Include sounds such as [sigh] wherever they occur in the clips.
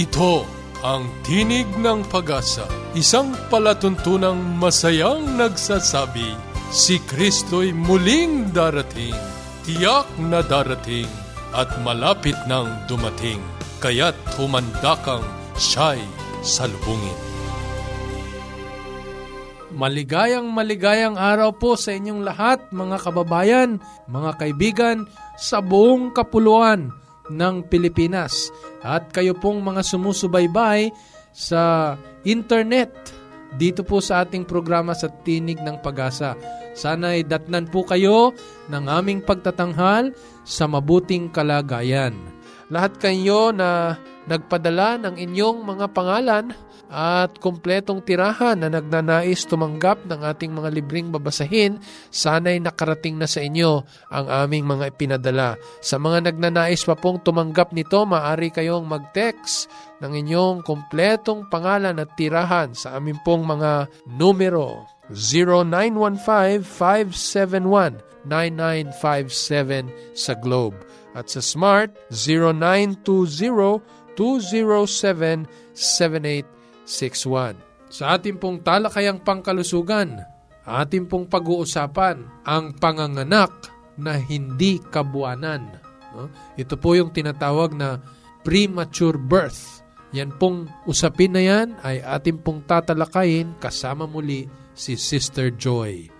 Ito ang Tinig ng Pag-asa, isang palatuntunang masayang nagsasabi, si Kristo'y muling darating, tiyak na darating, at malapit nang dumating, kaya't humanda kang siya'y salubungin. Maligayang maligayang araw po sa inyong lahat mga kababayan, mga kaibigan sa buong kapuluan ng Pilipinas. At kayo pong mga sumusubaybay sa internet dito po sa ating programa sa Tinig ng Pag-asa. Sana'y datnan po kayo ng aming pagtatanghal sa mabuting kalagayan. Lahat kayo na nagpadala ng inyong mga pangalan at kumpletong tirahan na nagnanais tumanggap ng ating mga libreng babasahin, sana'y nakarating na sa inyo ang aming mga ipinadala. Sa mga nagnanais pa pong tumanggap nito, maaari kayong mag-text ng inyong kumpletong pangalan at tirahan sa aming pong mga numero 0915-571-9957 sa Globe at sa Smart 0920-207-7861. Sa ating pong talakayang pangkalusugan, ating pong pag-uusapan ang panganganak na hindi kabuanan. No? Ito po yung tinatawag na premature birth. Yan pong usapin na yan ay ating pong tatalakayin kasama muli si Sister Joy.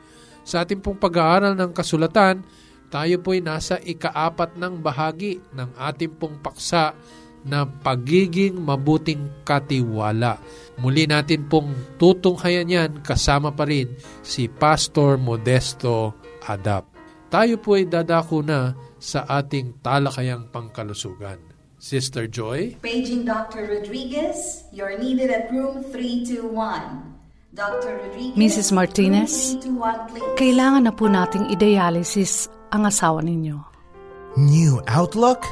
Sa ating pong pag-aaral ng kasulatan, tayo po'y nasa ikaapat ng bahagi ng ating pong paksa na pagiging mabuting katiwala. Muli natin pong tutunghayan yan kasama pa rin si Pastor Modesto Adap. Tayo po ay dadako na sa ating talakayang pangkalusugan. Sister Joy? Paging Dr. Rodriguez, you're needed at room 321. Dr. Rodriguez, Mrs. Martinez, room 321, please. kailangan na po nating i-dialysis ang asawa ninyo. New outlook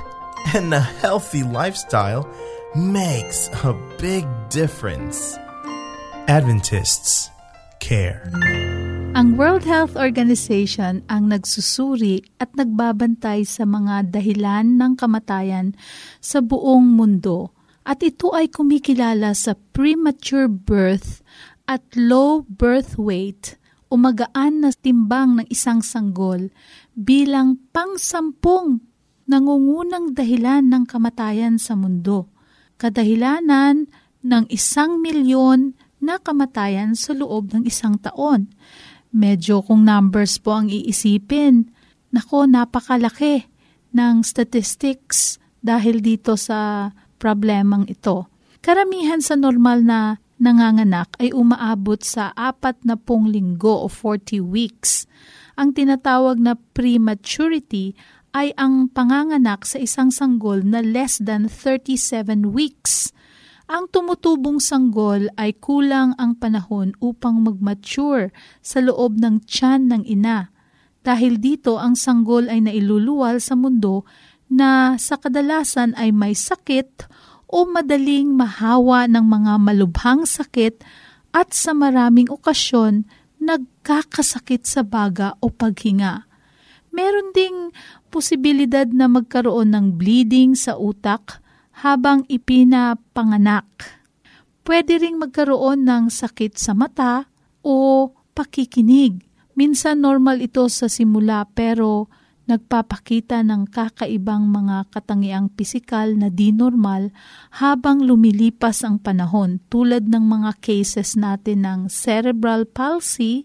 and a healthy lifestyle makes a big difference. Adventists care. Ang World Health Organization ang nagsusuri at nagbabantay sa mga dahilan ng kamatayan sa buong mundo at ito ay kumikilala sa premature birth at low birth weight o magaan na timbang ng isang sanggol bilang pangsampung nangungunang dahilan ng kamatayan sa mundo. Kadahilanan ng isang milyon na kamatayan sa loob ng isang taon. Medyo kung numbers po ang iisipin, nako napakalaki ng statistics dahil dito sa problemang ito. Karamihan sa normal na nanganganak ay umaabot sa apat na pong linggo o 40 weeks. Ang tinatawag na prematurity ay ang panganganak sa isang sanggol na less than 37 weeks. Ang tumutubong sanggol ay kulang ang panahon upang mag-mature sa loob ng tiyan ng ina. Dahil dito ang sanggol ay nailuluwal sa mundo na sa kadalasan ay may sakit o madaling mahawa ng mga malubhang sakit at sa maraming okasyon nagkakasakit sa baga o paghinga. Meron ding posibilidad na magkaroon ng bleeding sa utak habang ipinapanganak. Pwede ring magkaroon ng sakit sa mata o pakikinig. Minsan normal ito sa simula pero nagpapakita ng kakaibang mga katangiang pisikal na di normal habang lumilipas ang panahon tulad ng mga cases natin ng cerebral palsy,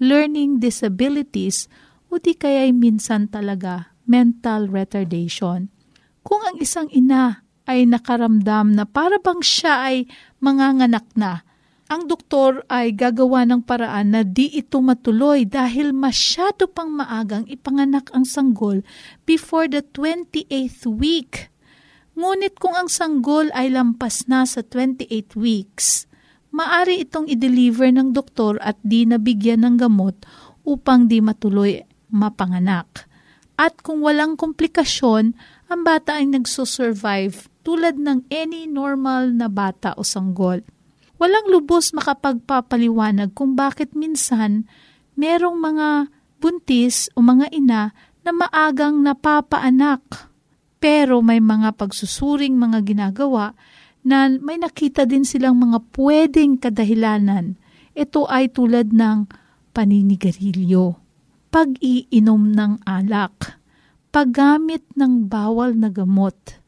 learning disabilities o di kaya'y minsan talaga mental retardation. Kung ang isang ina ay nakaramdam na para bang siya ay manganganak na, ang doktor ay gagawa ng paraan na di ito matuloy dahil masyado pang maagang ipanganak ang sanggol before the 28th week. Ngunit kung ang sanggol ay lampas na sa 28 weeks, maari itong i-deliver ng doktor at di nabigyan ng gamot upang di matuloy mapanganak. At kung walang komplikasyon, ang bata ay nagsusurvive tulad ng any normal na bata o sanggol. Walang lubos makapagpapaliwanag kung bakit minsan merong mga buntis o mga ina na maagang napapaanak. Pero may mga pagsusuring mga ginagawa na may nakita din silang mga pwedeng kadahilanan. Ito ay tulad ng paninigarilyo, pag-iinom ng alak, paggamit ng bawal na gamot,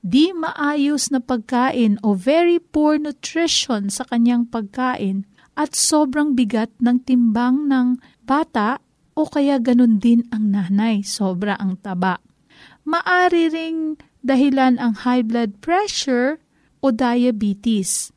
di maayos na pagkain o very poor nutrition sa kanyang pagkain at sobrang bigat ng timbang ng bata o kaya ganun din ang nanay, sobra ang taba. Maari ring dahilan ang high blood pressure o diabetes.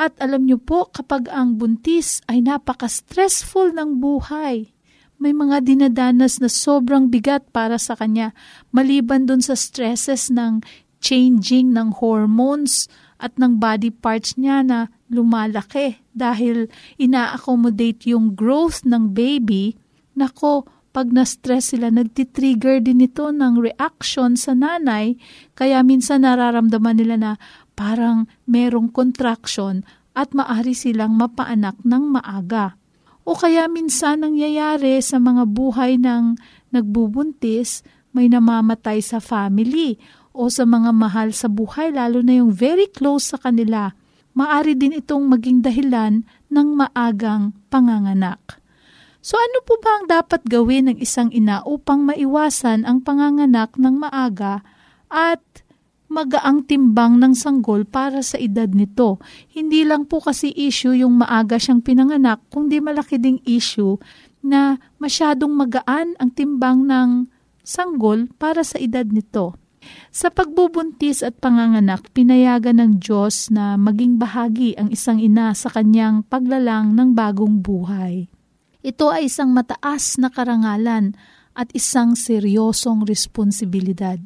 At alam niyo po, kapag ang buntis ay napaka-stressful ng buhay, may mga dinadanas na sobrang bigat para sa kanya, maliban dun sa stresses ng changing ng hormones at ng body parts niya na lumalaki dahil ina-accommodate yung growth ng baby, nako, pag na-stress sila, nagtitrigger din ito ng reaction sa nanay, kaya minsan nararamdaman nila na parang merong contraction at maari silang mapaanak ng maaga. O kaya minsan nangyayari sa mga buhay ng nagbubuntis, may namamatay sa family o sa mga mahal sa buhay, lalo na yung very close sa kanila. Maari din itong maging dahilan ng maagang panganganak. So ano po ba ang dapat gawin ng isang ina upang maiwasan ang panganganak ng maaga at magaang timbang ng sanggol para sa edad nito. Hindi lang po kasi issue yung maaga siyang pinanganak, kundi malaki ding issue na masyadong magaan ang timbang ng sanggol para sa edad nito. Sa pagbubuntis at panganganak, pinayagan ng Diyos na maging bahagi ang isang ina sa kanyang paglalang ng bagong buhay. Ito ay isang mataas na karangalan at isang seryosong responsibilidad.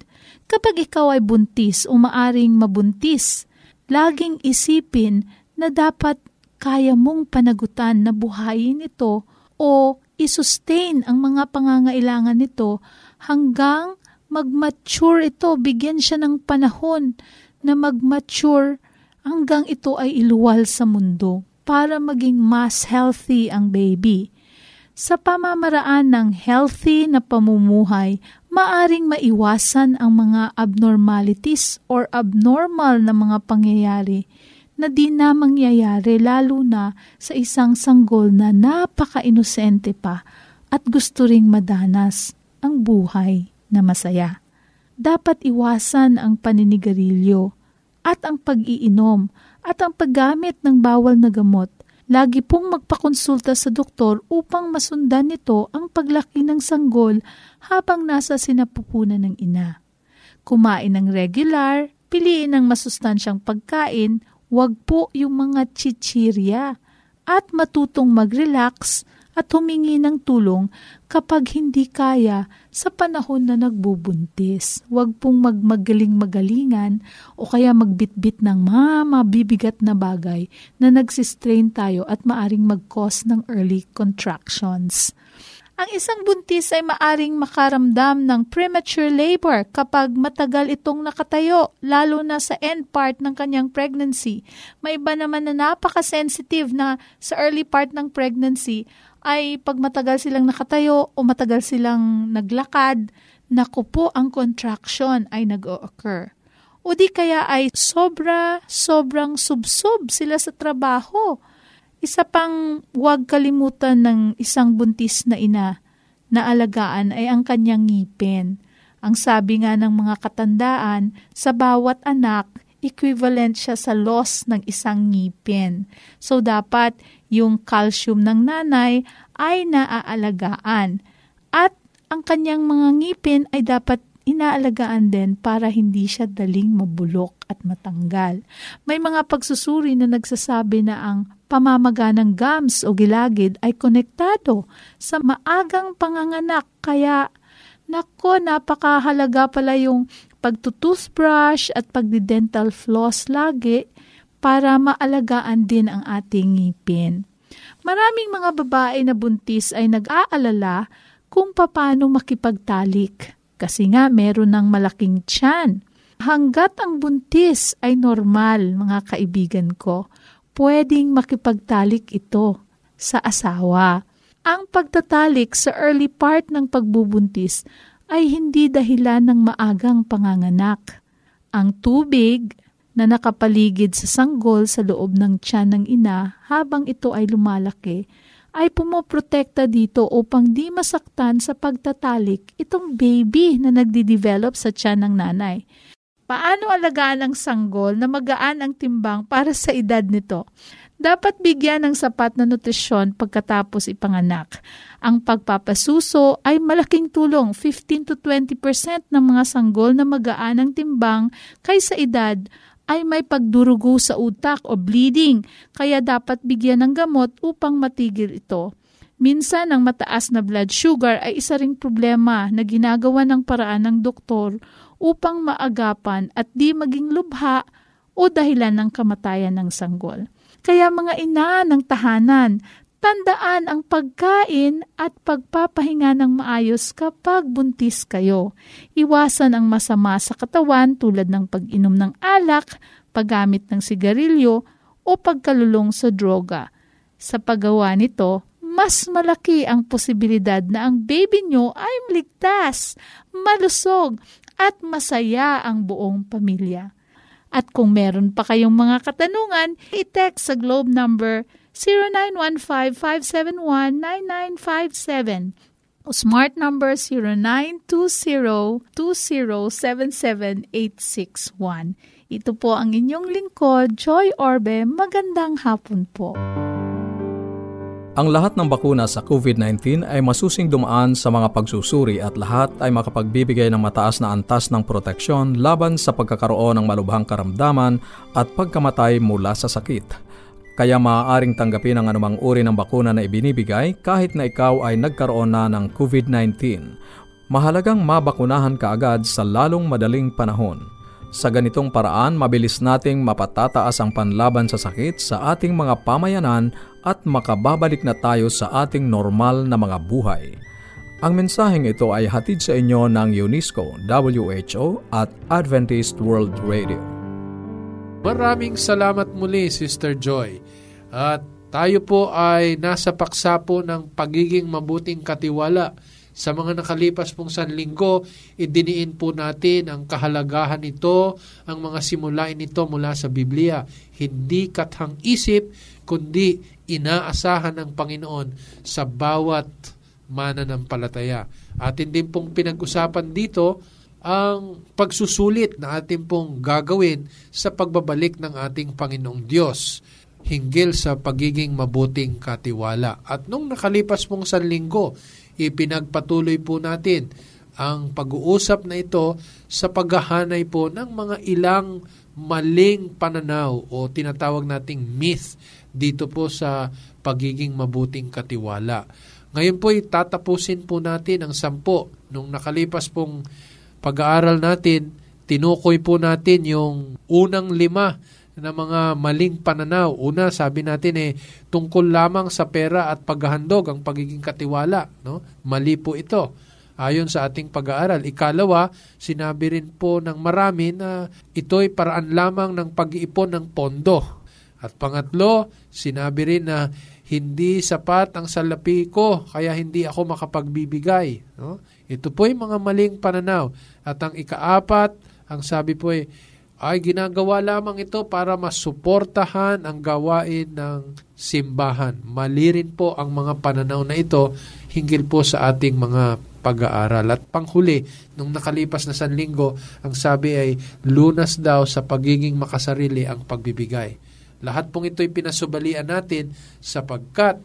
Kapag ikaw ay buntis o maaring mabuntis, laging isipin na dapat kaya mong panagutan na buhayin ito o isustain ang mga pangangailangan nito hanggang mag-mature ito, bigyan siya ng panahon na mag-mature hanggang ito ay iluwal sa mundo para maging mas healthy ang baby. Sa pamamaraan ng healthy na pamumuhay, maaring maiwasan ang mga abnormalities or abnormal na mga pangyayari na di na mangyayari lalo na sa isang sanggol na napaka-inosente pa at gusto ring madanas ang buhay na masaya. Dapat iwasan ang paninigarilyo at ang pag-iinom at ang paggamit ng bawal na gamot Lagi pong magpakonsulta sa doktor upang masundan nito ang paglaki ng sanggol habang nasa sinapupunan ng ina. Kumain ng regular, piliin ng masustansyang pagkain, wag po yung mga chichirya, at matutong mag-relax at humingi ng tulong kapag hindi kaya sa panahon na nagbubuntis. Huwag pong magmagaling-magalingan o kaya magbitbit ng mga mabibigat na bagay na nagsistrain tayo at maaring mag-cause ng early contractions. Ang isang buntis ay maaring makaramdam ng premature labor kapag matagal itong nakatayo, lalo na sa end part ng kanyang pregnancy. May iba naman na napaka-sensitive na sa early part ng pregnancy ay pag matagal silang nakatayo o matagal silang naglakad, naku po ang contraction ay nag-o-occur. O di kaya ay sobra, sobrang subsob sila sa trabaho. Isa pang huwag kalimutan ng isang buntis na ina na alagaan ay ang kanyang ngipin. Ang sabi nga ng mga katandaan, sa bawat anak, equivalent siya sa loss ng isang ngipin. So, dapat yung calcium ng nanay ay naaalagaan. At ang kanyang mga ngipin ay dapat inaalagaan din para hindi siya daling mabulok at matanggal. May mga pagsusuri na nagsasabi na ang pamamaga ng gums o gilagid ay konektado sa maagang panganganak kaya nako napakahalaga pala yung pagtutoothbrush at pagdi-dental floss lagi para maalagaan din ang ating ngipin. Maraming mga babae na buntis ay nag-aalala kung paano makipagtalik kasi nga meron ng malaking tiyan. Hanggat ang buntis ay normal, mga kaibigan ko, pwedeng makipagtalik ito sa asawa. Ang pagtatalik sa early part ng pagbubuntis ay hindi dahilan ng maagang panganganak. Ang tubig na nakapaligid sa sanggol sa loob ng tiyan ng ina habang ito ay lumalaki ay pumoprotekta dito upang di masaktan sa pagtatalik itong baby na nagdi-develop sa tiyan ng nanay. Paano alagaan ang sanggol na magaan ang timbang para sa edad nito? Dapat bigyan ng sapat na nutrisyon pagkatapos ipanganak. Ang pagpapasuso ay malaking tulong 15 to 20% ng mga sanggol na magaan ang timbang kaysa edad ay may pagdurugo sa utak o bleeding, kaya dapat bigyan ng gamot upang matigil ito. Minsan, ang mataas na blood sugar ay isa ring problema na ginagawa ng paraan ng doktor upang maagapan at di maging lubha o dahilan ng kamatayan ng sanggol. Kaya mga ina ng tahanan, Tandaan ang pagkain at pagpapahinga ng maayos kapag buntis kayo. Iwasan ang masama sa katawan tulad ng pag-inom ng alak, paggamit ng sigarilyo o pagkalulong sa droga. Sa paggawa nito, mas malaki ang posibilidad na ang baby nyo ay maligtas, malusog at masaya ang buong pamilya. At kung meron pa kayong mga katanungan, i-text sa globe number 0915-571-9957 o smart number 0920-2077-861. Ito po ang inyong lingkod, Joy Orbe. Magandang hapon po. Ang lahat ng bakuna sa COVID-19 ay masusing dumaan sa mga pagsusuri at lahat ay makapagbibigay ng mataas na antas ng proteksyon laban sa pagkakaroon ng malubhang karamdaman at pagkamatay mula sa sakit kaya maaaring tanggapin ang anumang uri ng bakuna na ibinibigay kahit na ikaw ay nagkaroon na ng COVID-19. Mahalagang mabakunahan ka agad sa lalong madaling panahon. Sa ganitong paraan, mabilis nating mapatataas ang panlaban sa sakit sa ating mga pamayanan at makababalik na tayo sa ating normal na mga buhay. Ang mensaheng ito ay hatid sa inyo ng UNESCO, WHO at Adventist World Radio. Maraming salamat muli, Sister Joy. At tayo po ay nasa paksa po ng pagiging mabuting katiwala. Sa mga nakalipas pong sanlinggo, idiniin po natin ang kahalagahan nito, ang mga simulain nito mula sa Biblia. Hindi kathang isip, kundi inaasahan ng Panginoon sa bawat mananampalataya. Atin din pong pinag-usapan dito ang pagsusulit na ating pong gagawin sa pagbabalik ng ating Panginoong Diyos hinggil sa pagiging mabuting katiwala. At nung nakalipas pong sanlinggo, ipinagpatuloy po natin ang pag-uusap na ito sa paghahanay po ng mga ilang maling pananaw o tinatawag nating myth dito po sa pagiging mabuting katiwala. Ngayon po itatapusin po natin ang sampo. Nung nakalipas pong pag-aaral natin, tinukoy po natin yung unang lima na mga maling pananaw. Una, sabi natin eh, tungkol lamang sa pera at paghahandog ang pagiging katiwala. No? Mali po ito. Ayon sa ating pag-aaral. Ikalawa, sinabi rin po ng marami na ito'y paraan lamang ng pag-iipon ng pondo. At pangatlo, sinabi rin na hindi sapat ang salapi ko kaya hindi ako makapagbibigay. No? Ito po yung mga maling pananaw. At ang ikaapat, ang sabi po ay, ay ginagawa lamang ito para masuportahan ang gawain ng simbahan. Mali rin po ang mga pananaw na ito hinggil po sa ating mga pag-aaral. At panghuli, nung nakalipas na sanlinggo, ang sabi ay lunas daw sa pagiging makasarili ang pagbibigay. Lahat pong ito'y pinasubalian natin sapagkat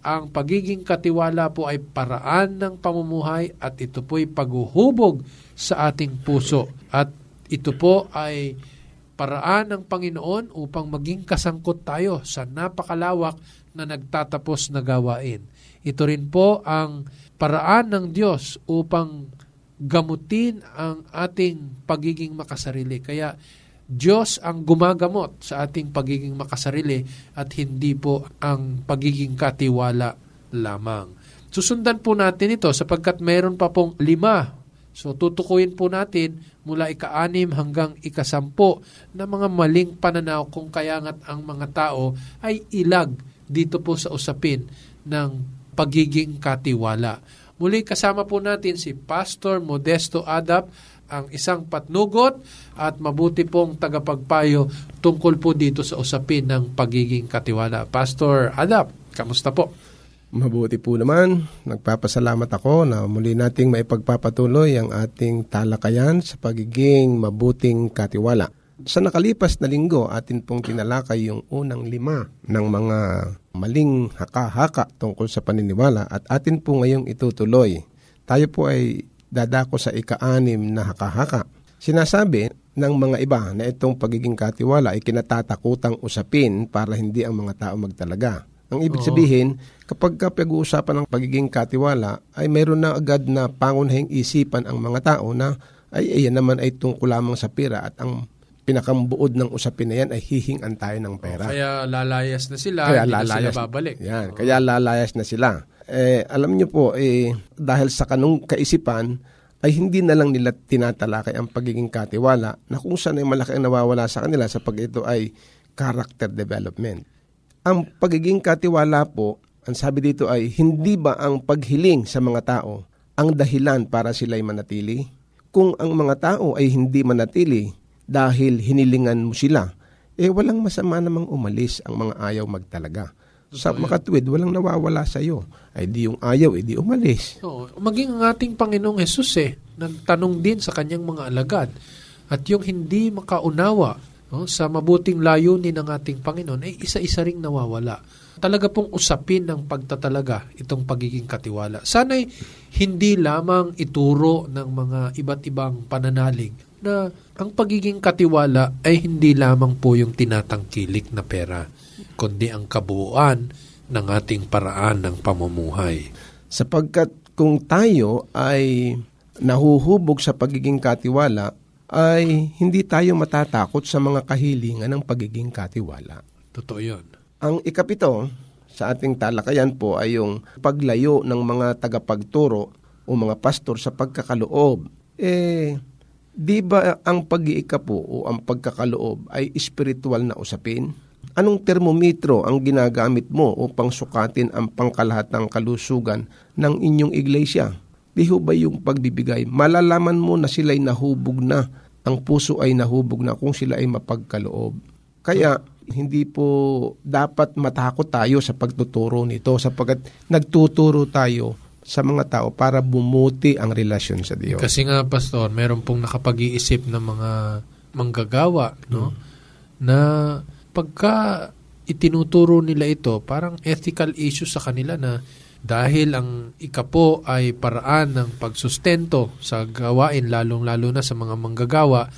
ang pagiging katiwala po ay paraan ng pamumuhay at ito po ay paghuhubog sa ating puso. At ito po ay paraan ng Panginoon upang maging kasangkot tayo sa napakalawak na nagtatapos na gawain. Ito rin po ang paraan ng Diyos upang gamutin ang ating pagiging makasarili. Kaya Diyos ang gumagamot sa ating pagiging makasarili at hindi po ang pagiging katiwala lamang. Susundan po natin ito sapagkat mayroon pa pong lima. So tutukuyin po natin mula ika-anim hanggang ikasampo na mga maling pananaw kung kaya nga't ang mga tao ay ilag dito po sa usapin ng pagiging katiwala. Muli kasama po natin si Pastor Modesto Adap ang isang patnugot at mabuti pong tagapagpayo tungkol po dito sa usapin ng pagiging katiwala. Pastor Adap, kamusta po? Mabuti po naman. Nagpapasalamat ako na muli nating maipagpapatuloy ang ating talakayan sa pagiging mabuting katiwala. Sa nakalipas na linggo, atin pong tinalakay yung unang lima ng mga maling haka-haka tungkol sa paniniwala at atin po ngayong itutuloy. Tayo po ay dadako sa ika-anim na haka-haka. Sinasabi ng mga iba na itong pagiging katiwala ay kinatatakutang usapin para hindi ang mga tao magtalaga. Ang ibig sabihin, kapag ka pag-uusapan ng pagiging katiwala, ay mayroon na agad na pangunahing isipan ang mga tao na ay ayan naman ay tungkol lamang sa pera at ang pinakambuod ng usapin na yan ay hihingan tayo ng pera. Kaya lalayas na sila, Kaya hindi na lalayas, sila babalik. Yan, kaya lalayas na sila. Eh, alam niyo po, eh, dahil sa kanong kaisipan, ay hindi na lang nila tinatalakay ang pagiging katiwala na kung saan ay malaki ang nawawala sa kanila sa pag ito ay character development. Ang pagiging katiwala po, ang sabi dito ay hindi ba ang paghiling sa mga tao ang dahilan para sila'y manatili? Kung ang mga tao ay hindi manatili dahil hinilingan mo sila, eh walang masama namang umalis ang mga ayaw magtalaga. Sa makatwid, walang nawawala sa iyo. Ay di yung ayaw, eh di umalis. Oo, maging ang ating Panginoong Yesus eh, nagtanong din sa kanyang mga alagad. At yung hindi makaunawa no, sa mabuting layunin ng ating Panginoon ay isa-isa ring nawawala. Talaga pong usapin ng pagtatalaga itong pagiging katiwala. Sana'y hindi lamang ituro ng mga iba't ibang pananalig na ang pagiging katiwala ay hindi lamang po yung tinatangkilik na pera, kundi ang kabuuan ng ating paraan ng pamumuhay. Sapagkat kung tayo ay nahuhubog sa pagiging katiwala, ay hindi tayo matatakot sa mga kahilingan ng pagiging katiwala. Totoo yun. Ang ikapito sa ating talakayan po ay yung paglayo ng mga tagapagturo o mga pastor sa pagkakaloob. Eh, di ba ang pag-iika po o ang pagkakaloob ay spiritual na usapin? Anong termometro ang ginagamit mo upang sukatin ang pangkalahatang kalusugan ng inyong iglesia? Di ho ba yung pagbibigay? Malalaman mo na sila'y nahubog na. Ang puso ay nahubog na kung sila ay mapagkaloob. Kaya hindi po dapat matakot tayo sa pagtuturo nito sapagkat nagtuturo tayo sa mga tao para bumuti ang relasyon sa Diyos. Kasi nga, Pastor, meron pong nakapag-iisip ng mga manggagawa, no? Na pagka itinuturo nila ito, parang ethical issue sa kanila na dahil ang ikapo ay paraan ng pagsustento sa gawain, lalong-lalo na sa mga manggagawa,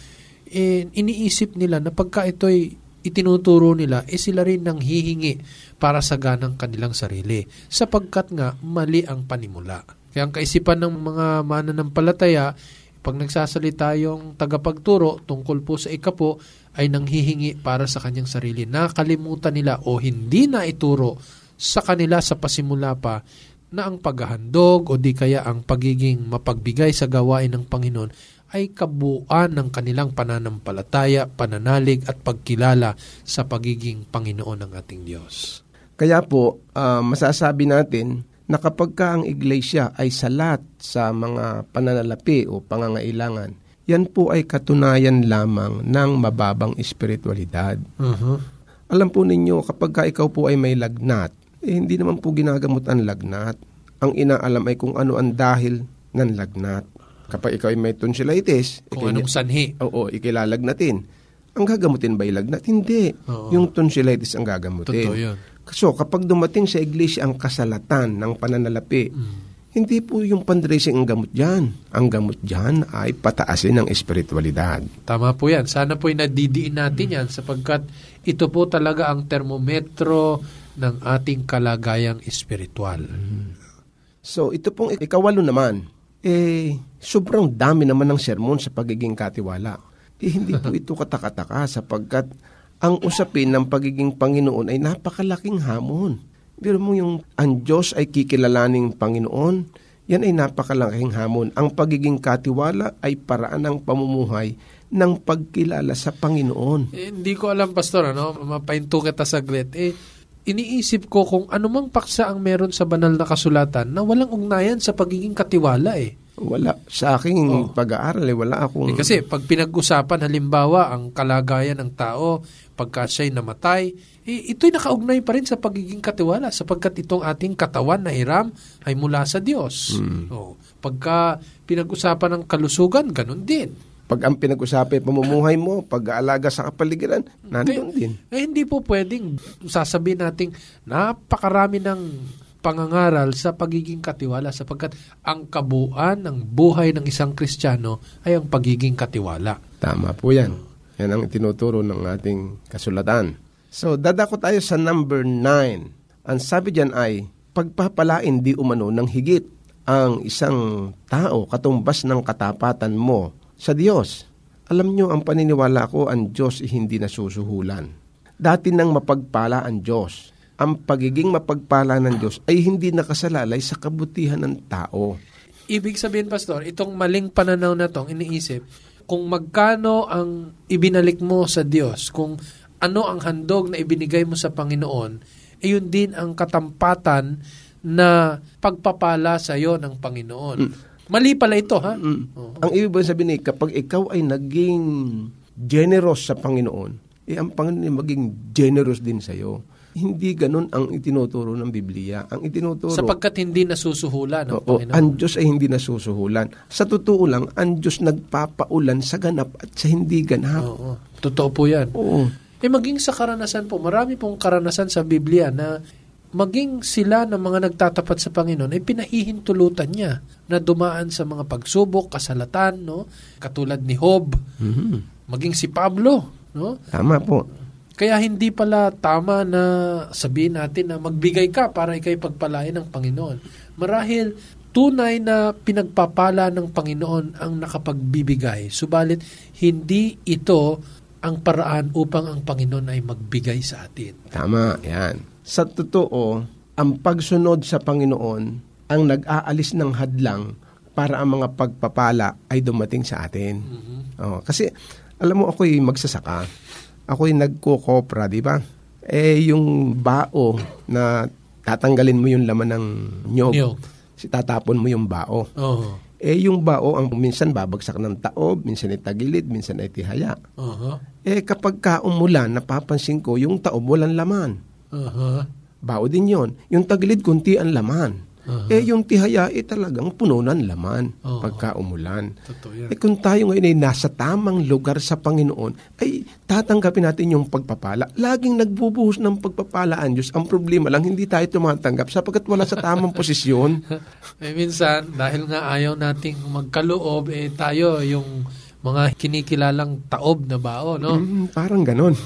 eh, iniisip nila na pagka ito'y itinuturo nila, eh sila rin nang hihingi para sa ganang kanilang sarili. Sapagkat nga, mali ang panimula. Kaya ang kaisipan ng mga mananampalataya, pag nagsasalita yung tagapagturo tungkol po sa ikapo, ay nanghihingi para sa kanyang sarili. Nakalimutan nila o hindi na ituro sa kanila sa pasimula pa na ang paghahandog o di kaya ang pagiging mapagbigay sa gawain ng Panginoon ay kabuuan ng kanilang pananampalataya, pananalig at pagkilala sa pagiging Panginoon ng ating Diyos. Kaya po, ah, masasabi natin na kapag ka ang iglesia ay salat sa mga pananalapi o pangangailangan, yan po ay katunayan lamang ng mababang espiritualidad. Uh-huh. Alam po ninyo, kapag ka ikaw po ay may lagnat, eh, hindi naman po ginagamot ang lagnat. Ang inaalam ay kung ano ang dahil ng lagnat. Kapag ikaw ay may tonsillitis, Kung ikay- anong sanhi. Oo, ikilalagnatin. Ang gagamutin ba yung lagnat? Hindi. Oo. Yung tonsillitis ang gagamutin. Totoo yun. So, kapag dumating sa iglesia ang kasalatan ng pananalapi, hindi po yung fundraising ang gamot dyan. Ang gamot dyan ay pataasin ng espiritualidad. Tama po yan. Sana po nadidiin natin yan sapagkat ito po talaga ang termometro ng ating kalagayang espiritual. So, ito pong ikawalo naman, eh, sobrang dami naman ng sermon sa pagiging katiwala. Eh, hindi po [laughs] ito katakataka sapagkat ang usapin ng pagiging Panginoon ay napakalaking hamon. Pero mo yung ang Diyos ay kikilalaning Panginoon, yan ay napakalaking hamon. Ang pagiging katiwala ay paraan ng pamumuhay ng pagkilala sa Panginoon. Eh, hindi ko alam, Pastor, ano? mapahinto kita saglit. Eh, iniisip ko kung anumang paksa ang meron sa banal na kasulatan na walang ugnayan sa pagiging katiwala eh. Wala. Sa aking Oh. pag-aaral, eh, wala akong... Eh, kasi pag pinag-usapan halimbawa ang kalagayan ng tao pagka siya'y namatay, eh, ito'y nakaugnay pa rin sa pagiging katiwala sapagkat itong ating katawan na hiram ay mula sa Diyos. Oh, pagka pinag-usapan ng kalusugan, ganun din. Pag ang pinag-usapan, pamumuhay mo, pag-aalaga sa kapaligiran, nandun din. Eh, hindi po pwedeng sasabihin nating napakarami ng pangangaral sa pagiging katiwala sapagkat ang kabuuan ng buhay ng isang Kristiyano ay ang pagiging katiwala. Tama po yan. Yan ang tinuturo ng ating kasulatan. So, dadako tayo sa number 9. Ang sabi dyan ay, pagpapalain di umano ng higit ang isang tao katumbas ng katapatan mo sa Diyos. Alam nyo, ang paniniwala ko, ang Diyos ay hindi nasusuhulan. Dati nang mapagpala ang Diyos. Ang pagiging mapagpala ng Diyos ay hindi nakasalalay sa kabutihan ng tao. Ibig sabihin, Pastor, itong maling pananaw na tong iniisip, kung magkano ang ibinalik mo sa Diyos, kung ano ang handog na ibinigay mo sa Panginoon, eh yun din ang katampatan na pagpapala sa iyo ng Panginoon. Mali pala ito, ha? Oo. Ang ibig ba sabihin eh, kapag ikaw ay naging generous sa Panginoon, eh ang Panginoon ay maging generous din sa iyo. Hindi ganun ang itinuturo ng Biblia. Ang itinuturo, Sapagkat hindi nasusuhulan ng Oo, Panginoon. ang Diyos ay hindi nasusuhulan. Sa totoo lang, ang Diyos nagpapaulan sa ganap at sa hindi ganap. Oo. Totoo po yan. Oo. Eh maging sa karanasan po, marami pong karanasan sa Biblia na maging sila ng mga nagtatapat sa Panginoon ay pinahihintulutan niya na dumaan sa mga pagsubok, kasalatan, no? Katulad ni Job, maging si Pablo, no? Tama po. Kaya hindi pala tama na sabihin natin na magbigay ka para ikay pagpalain ng Panginoon. Marahil tunay na pinagpapala ng Panginoon ang nakapagbibigay. Subalit hindi ito ang paraan upang ang Panginoon ay magbigay sa atin. Tama, yan. Sa totoo, ang pagsunod sa Panginoon ang nag-aalis ng hadlang para ang mga pagpapala ay dumating sa atin. Oo, kasi, alam mo, ako'y magsasaka. Ako'y nagkukopra, di ba? Eh, yung bao na tatanggalin mo yung laman ng nyog. Niyog. Si tatapon mo yung bao. Oo. Eh, yung bao, ang minsan babagsak ng taob, minsan ay tagilid, minsan ay tihaya. Oo. Eh, kapag ka umulan, napapansin ko, yung taob walang laman. Oo. Bao din yon. Yung tagilid, kunti ang laman. Eh, yung tihaya, eh talagang puno ng laman Oo. pagka umulan. Totoo yan. Eh, kung tayo ngayon ay nasa tamang lugar sa Panginoon, ay tatanggapin natin yung pagpapala. Laging nagbubuhos ng pagpapala ang Diyos. Ang problema lang, hindi tayo tumatanggap sapagkat wala sa tamang posisyon. [laughs] Eh minsan, dahil nga ayaw nating magkaloob, eh tayo yung mga kinikilalang taob na bao, no? Mm, parang ganon.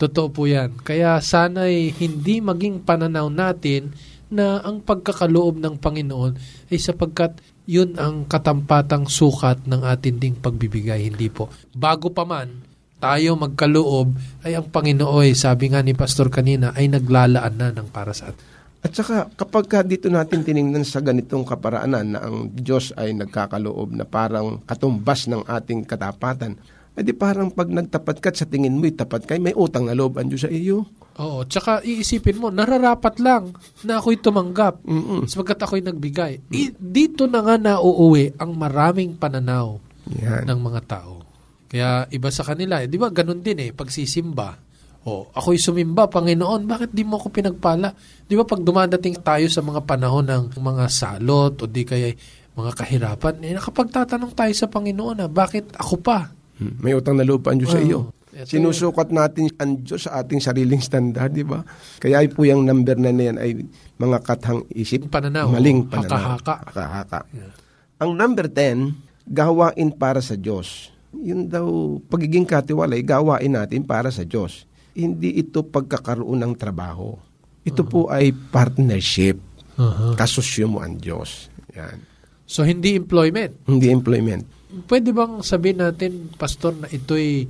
Totoo po yan. Kaya sana'y hindi maging pananaw natin na ang pagkakaloob ng Panginoon ay sapagkat yun ang katampatang sukat ng atin ding pagbibigay. Hindi po. Bago pa man tayo magkaloob, ay ang Panginoon, sabi nga ni Pastor kanina, ay naglalaan na ng para sa atin. At saka kapag ka dito natin tiningnan sa ganitong kaparaanan na ang Diyos ay nagkakaloob na parang katumbas ng ating katapatan, ay di parang pag nagtapat ka sa tingin mo'y tapat ka, may utang na loob ang Diyos sa iyo. Oo, tsaka iisipin mo, nararapat lang na ako'y tumanggap Mm-mm. sapagkat ako'y nagbigay. I- dito na nga nauuwi ang maraming pananaw Yan. ng mga tao. Kaya iba sa kanila, eh, di ba ganun din eh, pagsisimba. O, ako'y sumimba, Panginoon, bakit di mo ako pinagpala? Di ba pag dumadating tayo sa mga panahon ng mga salot o di kaya mga kahirapan, eh, nakapagtatanong tayo sa Panginoon na, bakit ako pa? Hmm, May utang na loob ang Diyos sa Oo. iyo. Ito Sinusukat natin ang Diyos sa ating sariling standard, di ba? Kaya ay po yung number na na yan ay mga kathang isip. Pananaw. Maling pananaw. Haka-haka. Haka-haka. Ang number 10, gawain para sa Diyos. Yun daw, pagiging katiwalay, gawain natin para sa Diyos. Hindi ito pagkakaroon ng trabaho. Ito po ay partnership. Uh-huh. Kasosyo mo ang Diyos. Yan. So, hindi employment. Hindi employment. Pwede bang sabihin natin, Pastor, na ito'y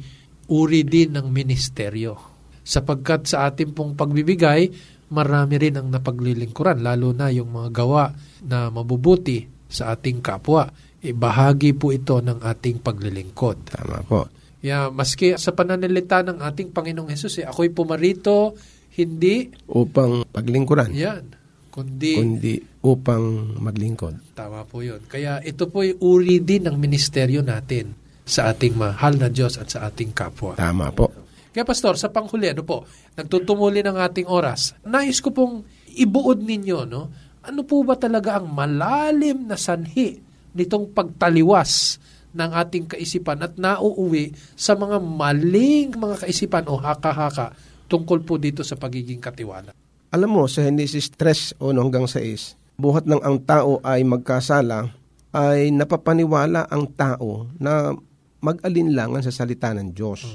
uri din ng ministeryo? Sapagkat sa ating pong pagbibigay, marami rin ang napaglilingkuran, lalo na yung mga gawa na mabubuti sa ating kapwa. E, bahagi po ito ng ating paglilingkod. Tama po. Yeah, maski sa pananalita ng ating Panginoong Hesus, eh, ako'y pumarito, hindi, Upang paglingkuran. yan, Kundi, kundi upang maglingkod. tama po yun. Kaya ito po yung uri din ng ministeryo natin sa ating mahal na Diyos at sa ating kapwa. Tama po. Kaya Pastor, sa panghuli, ano po, nagtutumuli ng ating oras, nais ko pong ibuod ninyo, no? Ano po ba talaga ang malalim na sanhi nitong pagtaliwas ng ating kaisipan at nauuwi sa mga maling mga kaisipan o haka-haka tungkol po dito sa pagiging katiwala? Alam mo, sa Genesis 3, 1 hanggang 6, buhat ng ang tao ay magkasala, ay napapaniwala ang tao na mag-alinlangan sa salita ng Diyos.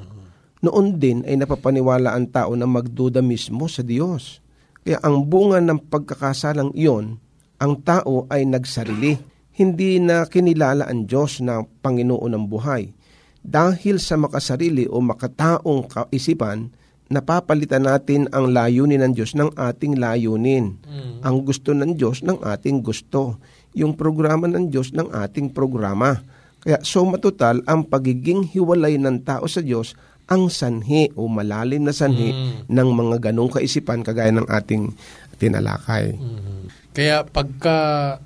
Noon din ay napapaniwala ang tao na magduda mismo sa Diyos. Kaya ang bunga ng pagkakasalang iyon, ang tao ay nagsarili. Hindi na kinilala ang Diyos na Panginoon ng buhay. Dahil sa makasarili o makataong kaisipan, napapalitan natin ang layunin ng Diyos ng ating layunin. Ang gusto ng Diyos ng ating gusto. Yung programa ng Diyos ng ating programa. Kaya so matutal ang pagiging hiwalay ng tao sa Diyos ang sanhi o malalim na sanhi ng mga ganong kaisipan kagaya ng ating tinalakay. Kaya pagka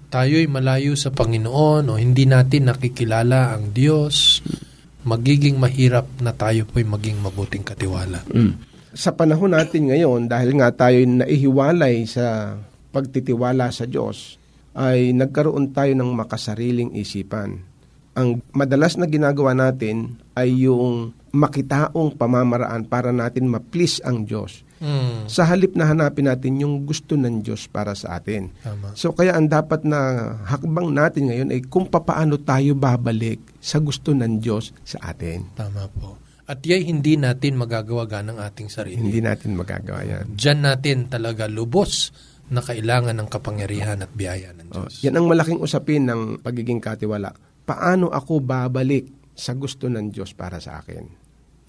tayo'y malayo sa Panginoon o hindi natin nakikilala ang Diyos, magiging mahirap na tayo po'y maging mabuting katiwala. Sa panahon natin ngayon, dahil nga tayo naihiwalay sa pagtitiwala sa Diyos, ay nagkaroon tayo ng makasariling isipan. Ang madalas na ginagawa natin ay yung makitaong pamamaraan para natin ma-please ang Diyos. Mm. Sa halip na hanapin natin yung gusto ng Diyos para sa atin. Tama. So kaya ang dapat na hakbang natin ngayon ay kung papaano tayo babalik sa gusto ng Diyos sa atin. Tama po. At yay hindi natin magagawa ng ating sarili. Hindi natin magagawa yan. Diyan natin talaga lubos na kailangan ng kapangyarihan at biyaya ng Oh, Diyos. yan ang malaking usapin ng pagiging katiwala. Paano ako babalik sa gusto ng Diyos para sa akin?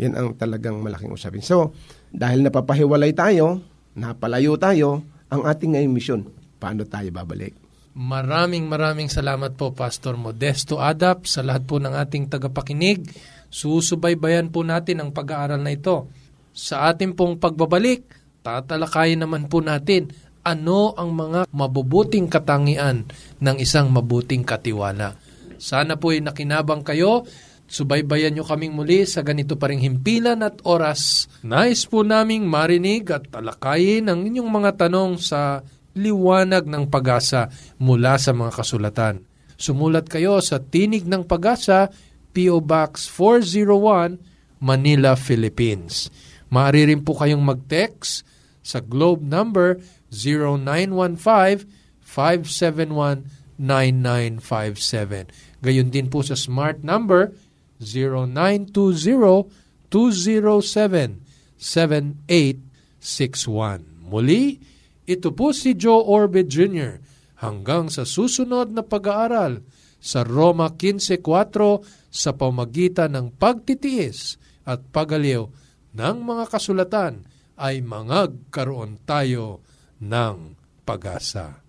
Yan ang talagang malaking usapin. So, dahil napapahiwalay tayo, napalayo tayo, ang ating ngayong misyon, paano tayo babalik? Maraming maraming salamat po Pastor Modesto Adap sa lahat po ng ating tagapakinig. Susubaybayan po natin ang pag-aaral na ito. Sa ating pong pagbabalik, tatalakayin naman po natin ano ang mga mabubuting katangian ng isang mabuting katiwala. Sana po ay nakinabang kayo. Subaybayan nyo kaming muli sa ganito pa ring himpilan at oras. Nais po naming marinig at talakayin ang inyong mga tanong sa liwanag ng pag-asa mula sa mga kasulatan. Sumulat kayo sa Tinig ng Pag-asa, P.O. Box 401, Manila, Philippines. Maaari rin po kayong mag-text sa globe number 0915-571-9957. Gayon din po sa smart number 0920-207-7861. Muli, ito po si Joe Orbit Jr. hanggang sa susunod na pag-aaral sa Roma 15.4 sa pamagitan ng pagtitiis at pagaliw ng mga kasulatan ay mangagkaroon tayo ng pag-asa.